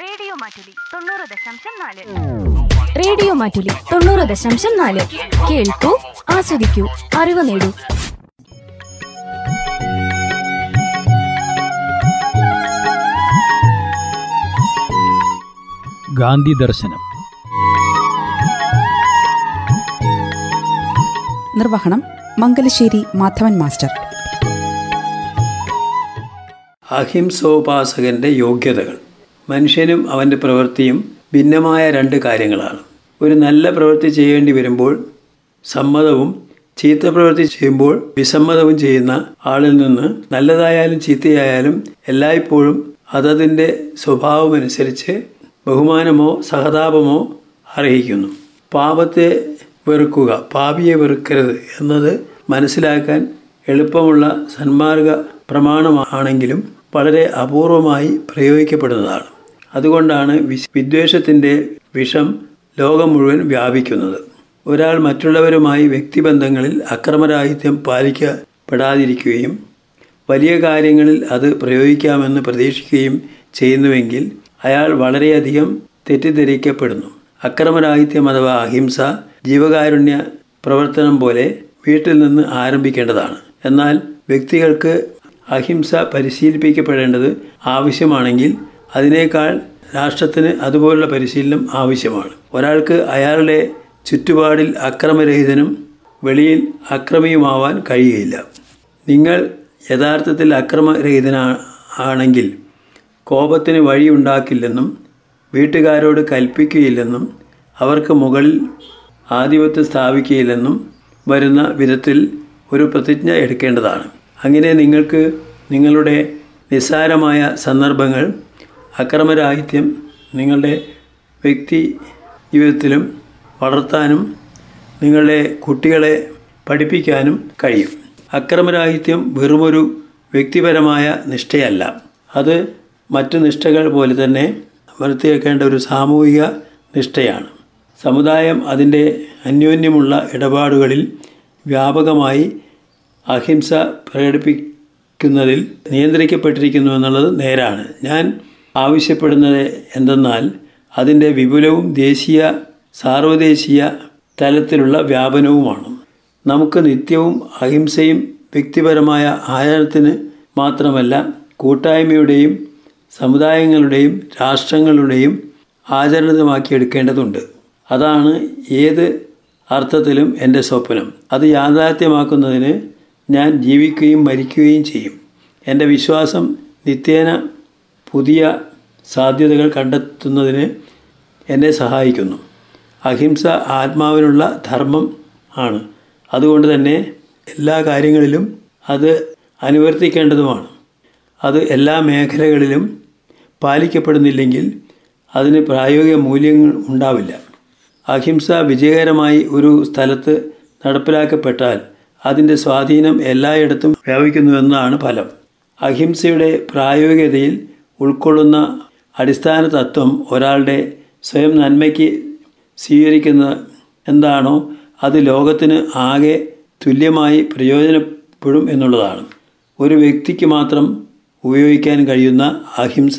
Radio Mattoli തൊണ്ണൂറ് ദശാംശം നാല്. റേഡിയോ മാറ്റുലി തൊണ്ണൂറ് ദശാംശം നാല്. കേൾക്കൂ ആസ്വദിക്കൂ അറിവ് നേടൂ. ഗാന്ധി ദർശനം. നിർവഹണം മംഗലശ്ശേരി മാധവൻ മാസ്റ്റർ. അഹിംസോപാസകന്റെ യോഗ്യതകൾ. മനുഷ്യനും അവന്റെ പ്രവൃത്തിയും ഭിന്നമായ രണ്ട് കാര്യങ്ങളാണ്. ഒരു നല്ല പ്രവൃത്തി ചെയ്യേണ്ടി വരുമ്പോൾ സമ്മതവും ചീത്ത പ്രവൃത്തി ചെയ്യുമ്പോൾ വിസമ്മതവും ചെയ്യുന്ന ആളിൽ നിന്ന് നല്ലതായാലും ചീത്തയായാലും എല്ലായ്പ്പോഴും അതതിന്റെ സ്വഭാവമനുസരിച്ച് ബഹുമാനമോ സഹതാപമോ അർഹിക്കുന്നു. പാപത്തെ വെറുക്കുക പാപിയെ വെറുക്കരുത് എന്നത് മനസ്സിലാക്കാൻ എളുപ്പമുള്ള സന്മാർഗ പ്രമാണമാണെങ്കിലും വളരെ അപൂർവമായി പ്രയോഗിക്കപ്പെടുന്നതാണ്. അതുകൊണ്ടാണ് വിദ്വേഷത്തിന്റെ വിഷം ലോകം മുഴുവൻ വ്യാപിക്കുന്നത്. ഒരാൾ മറ്റുള്ളവരുമായി വ്യക്തിബന്ധങ്ങളിൽ അക്രമരാഹിത്യം പാലിക്കപ്പെടാതിരിക്കുകയും വലിയ കാര്യങ്ങളിൽ അത് പ്രയോഗിക്കാമെന്ന് പ്രതീക്ഷിക്കുകയും ചെയ്യുന്നുവെങ്കിൽ അയാൾ വളരെയധികം തെറ്റിദ്ധരിക്കപ്പെടുന്നു. അക്രമരാഹിത്യം അഥവാ അഹിംസ ജീവകാരുണ്യ പ്രവർത്തനം പോലെ വീട്ടിൽ നിന്ന് ആരംഭിക്കേണ്ടതാണ്. എന്നാൽ വ്യക്തികൾക്ക് അഹിംസ പരിശീലിപ്പിക്കപ്പെടേണ്ടത് ആവശ്യമാണെങ്കിൽ അതിനേക്കാൾ രാഷ്ട്രത്തിന് അതുപോലുള്ള പരിശീലനം ആവശ്യമാണ്. ഒരാൾക്ക് അയാളുടെ ചുറ്റുപാടിൽ അക്രമരഹിതനും വെളിയിൽ അക്രമിയുമാവാൻ കഴിയുകയില്ല. നിങ്ങൾ യഥാർത്ഥത്തിൽ അക്രമരഹിതനാ ആണെങ്കിൽ കോപത്തിന് വഴിയുണ്ടാക്കില്ലെന്നും വീട്ടുകാരോട് കൽപ്പിക്കുകയില്ലെന്നും അവർക്ക് മുകളിൽ ആധിപത്യം സ്ഥാപിക്കുകയില്ലെന്നും വരുന്ന വിധത്തിൽ ഒരു പ്രതിജ്ഞ എടുക്കേണ്ടതാണ്. അങ്ങനെ നിങ്ങൾക്ക് നിങ്ങളുടെ നിസ്സാരമായ സന്ദർഭങ്ങൾ അക്രമരാഹിത്യം നിങ്ങളുടെ വ്യക്തി ജീവിതത്തിലും വളർത്താനും നിങ്ങളുടെ കുട്ടികളെ പഠിപ്പിക്കാനും കഴിയും. അക്രമരാഹിത്യം വെറുമൊരു വ്യക്തിപരമായ നിഷ്ഠയല്ല. അത് മറ്റു നിഷ്ഠകൾ പോലെ തന്നെ വരുത്തിയേക്കേണ്ട ഒരു സാമൂഹിക നിഷ്ഠയാണ്. സമുദായം അതിന്റെ അന്യോന്യമുള്ള ഇടപാടുകളിൽ വ്യാപകമായി അഹിംസ പ്രകടിപ്പിക്കുന്നതിൽ നിയന്ത്രിക്കപ്പെട്ടിരിക്കുന്നു എന്നുള്ളത് നേരാണ്. ഞാൻ ആവശ്യപ്പെടുന്നത് എന്തെന്നാൽ അതിന്റെ വിപുലവും ദേശീയ സാർവദേശീയ തലത്തിലുള്ള വ്യാപനവുമാണ്. നമുക്ക് നിത്യവും അഹിംസയും വ്യക്തിപരമായ ആചരണത്തിന് മാത്രമല്ല കൂട്ടായ്മയുടെയും സമുദായങ്ങളുടെയും രാഷ്ട്രങ്ങളുടെയും ആചരണമാക്കിയെടുക്കേണ്ടതുണ്ട്. അതാണ് ഏത് അർത്ഥത്തിലും എന്റെ സ്വപ്നം. അത് യാഥാർത്ഥ്യമാക്കുന്നതിന് ഞാൻ ജീവിക്കുകയും മരിക്കുകയും ചെയ്യും. എന്റെ വിശ്വാസം നിത്യേന പുതിയ സാധ്യതകൾ കണ്ടെത്തുന്നതിന് എന്നെ സഹായിക്കുന്നു. അഹിംസ ആത്മാവിനുള്ള ധർമ്മം ആണ്. അതുകൊണ്ട് തന്നെ എല്ലാ കാര്യങ്ങളിലും അത് അനുവർത്തിക്കേണ്ടതുമാണ്. അത് എല്ലാ മേഖലകളിലും പാലിക്കപ്പെടുന്നില്ലെങ്കിൽ അതിന് പ്രായോഗിക മൂല്യങ്ങൾ ഉണ്ടാവില്ല. അഹിംസ വിജയകരമായി ഒരു സ്ഥലത്ത് നടപ്പിലാക്കപ്പെട്ടാൽ അതിന്റെ സ്വാധീനം എല്ലായിടത്തും വ്യാപിക്കുന്നുവെന്നാണ് ഫലം. അഹിംസയുടെ പ്രായോഗികതയിൽ ഉൾക്കൊള്ളുന്ന അടിസ്ഥാന തത്വം ഒരാളുടെ സ്വയം നന്മയ്ക്ക് സ്വീകരിക്കുന്ന എന്താണോ അത് ലോകത്തിന് ആകെ തുല്യമായി പ്രയോജനപ്പെടും എന്നുള്ളതാണ്. ഒരു വ്യക്തിക്ക് മാത്രം ഉപയോഗിക്കാൻ കഴിയുന്ന അഹിംസ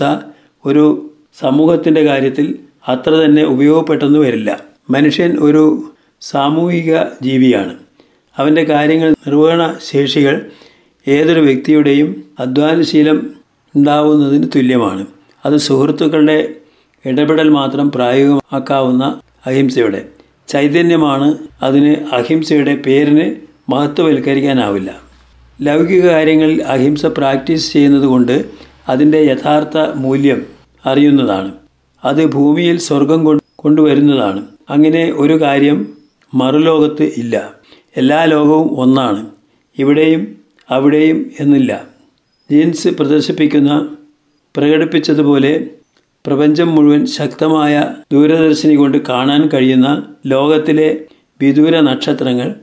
ഒരു സമൂഹത്തിന്റെ കാര്യത്തിൽ അത്ര തന്നെ ഉപയോഗപ്പെട്ടെന്ന് വരില്ല. മനുഷ്യൻ ഒരു സാമൂഹിക ജീവിയാണ്. അവന്റെ കാര്യങ്ങൾ നിർവഹണ ശേഷികൾ ഏതൊരു വ്യക്തിയുടെയും അധ്വാനശീലം ഉണ്ടാവുന്നതിന് തുല്യമാണ്. അത് സുഹൃത്തുക്കളുടെ ഇടപെടൽ മാത്രം പ്രായോഗികമാക്കാവുന്ന അഹിംസയുടെ. ചൈതന്യമാണ് അതിന് അഹിംസയുടെ പേരിന് മഹത്വവൽക്കരിക്കാനാവില്ല. ലൗകിക കാര്യങ്ങളിൽ അഹിംസ പ്രാക്ടീസ് ചെയ്യുന്നതുകൊണ്ട് അതിന്റെ യഥാർത്ഥ മൂല്യം അറിയുന്നതാണ്. അത് ഭൂമിയിൽ സ്വർഗം കൊണ്ടുവരുന്നതാണ്. അങ്ങനെ ഒരു കാര്യം മറുലോകത്ത് ഇല്ല. എല്ലാ ലോകവും ഒന്നാണ്. ഇവിടെയും അവിടെയും എന്നില്ല. ജീൻസ് പ്രദർശിപ്പിക്കുന്ന പ്രകടിപ്പിച്ചതുപോലെ പ്രപഞ്ചം മുഴുവൻ ശക്തമായ ദൂരദർശിനി കൊണ്ട് കാണാൻ കഴിയുന്ന ലോകത്തിലെ വിദൂര നക്ഷത്രങ്ങൾ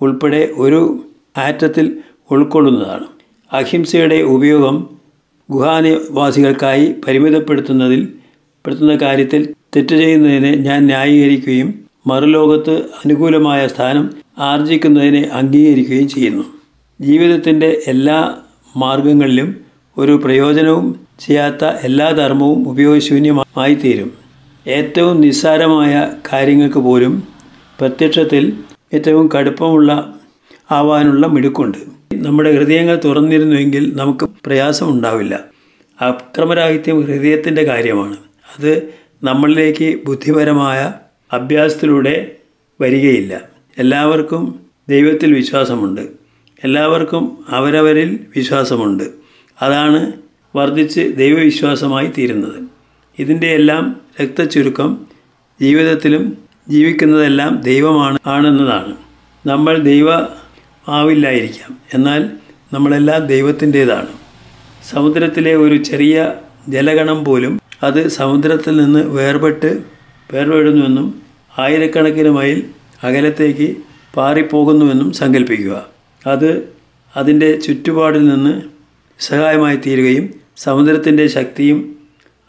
ഉൾപ്പെടെ ഒരു ആറ്റത്തിൽ ഉൾക്കൊള്ളുന്നതാണ്. അഹിംസയുടെ ഉപയോഗം ഗുഹാനിവാസികൾക്കായി പരിമിതപ്പെടുത്തുന്നതിൽ പെടുത്തുന്ന കാര്യത്തിൽ തെറ്റ് ചെയ്യുന്നതിനെ ഞാൻ ന്യായീകരിക്കുകയും മറുലോകത്ത് അനുകൂലമായ സ്ഥാനം ആർജിക്കുന്നതിനെ അംഗീകരിക്കുകയും ചെയ്യുന്നു. ജീവിതത്തിന്റെ എല്ലാ മാർഗങ്ങളിലും ഒരു പ്രയോജനവും ചെയ്യാത്ത എല്ലാ ധർമ്മവും ഉപയോഗശൂന്യമായി തീരും ഏറ്റവും നിസ്സാരമായ കാര്യങ്ങൾക്ക് പോലും പ്രത്യക്ഷത്തിൽ ഏറ്റവും കടുപ്പമുള്ള ആവാനുള്ള മിടുക്കുണ്ട്. നമ്മുടെ ഹൃദയങ്ങൾ തുറന്നിരുന്നുവെങ്കിൽ നമുക്ക് പ്രയാസം ഉണ്ടാവില്ല അക്രമരാഹിത്യം ഹൃദയത്തിന്റെ കാര്യമാണ്. അത് നമ്മളിലേക്ക് ബുദ്ധിപരമായ അഭ്യാസത്തിലൂടെ വരികയില്ല. എല്ലാവർക്കും ദൈവത്തിൽ വിശ്വാസമുണ്ട്. എല്ലാവർക്കും അവരവരിൽ വിശ്വാസമുണ്ട്. അതാണ് വർദ്ധിച്ച് ദൈവവിശ്വാസമായി തീരുന്നത്. ഇതിന്റെ എല്ലാം രക്തചുരുക്കം ജീവിതത്തിലും ജീവിക്കുന്നതെല്ലാം ദൈവമാണ് ആണെന്നതാണ്. നമ്മൾ ദൈവ ആവില്ലായിരിക്കാം. എന്നാൽ നമ്മളെല്ലാം ദൈവത്തിന്റേതാണ് സമുദ്രത്തിലെ ഒരു ചെറിയ ജലഗണം പോലും അത് സമുദ്രത്തിൽ നിന്ന് വേർപെട്ട് വേർപെടുന്നുവെന്നും ആയിരക്കണക്കിന് മൈൽ അകലത്തേക്ക് പാറിപ്പോകുന്നുവെന്നും സങ്കല്പിക്കുക അത് അതിന്റെ ചുറ്റുപാടിൽ നിന്ന് സഹായമായി തീരുകയും സമുദ്രത്തിന്റെ ശക്തിയും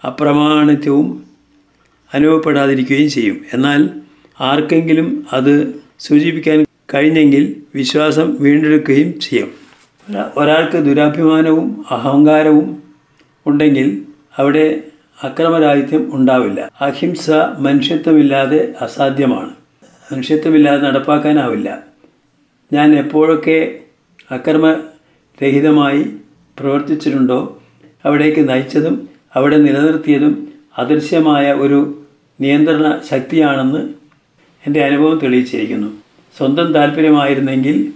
അപ്രമാണിത്വവും അനുഭവപ്പെടാതിരിക്കുകയും ചെയ്യും. എന്നാൽ ആർക്കെങ്കിലും അത് സൂചിപ്പിക്കാൻ കഴിഞ്ഞെങ്കിൽ വിശ്വാസം വീണ്ടെടുക്കുകയും ചെയ്യും. ഒരാൾക്ക് ദുരാഭിമാനവും അഹങ്കാരവും ഉണ്ടെങ്കിൽ അവിടെ അക്രമരാഹിത്യം ഉണ്ടാവില്ല. അഹിംസ മനുഷ്യത്വമില്ലാതെ അസാധ്യമാണ്. മനുഷ്യത്വമില്ലാതെ നടപ്പാക്കാനാവില്ല. ഞാൻ എപ്പോഴൊക്കെ അക്രമരഹിതമായി പ്രവർത്തിച്ചിട്ടുണ്ടോ അവിടേക്ക് നയിച്ചതും അവിടെ നിലനിർത്തിയതും അദൃശ്യമായ ഒരു നിയന്ത്രണ ശക്തിയാണെന്ന് എന്റെ അനുഭവം തെളിയിച്ചിരിക്കുന്നു. സ്വന്തം താല്പര്യമായിരുന്നെങ്കിൽ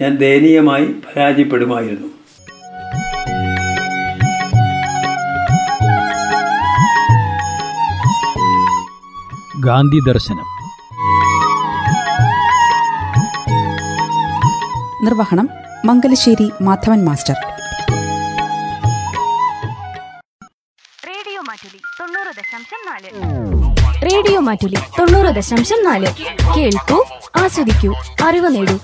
ഞാൻ ദയനീയമായി പരാജയപ്പെടുമായിരുന്നു. ഗാന്ധി ദർശനം. നിർവഹണം മംഗലശ്ശേരി മാധവൻ മാസ്റ്റർ. റേഡിയോ മാറ്റുലി തൊണ്ണൂറ് ദശാംശം നാല്. കേൾക്കൂ ആസ്വദിക്കൂ അറിവ് നേടൂ.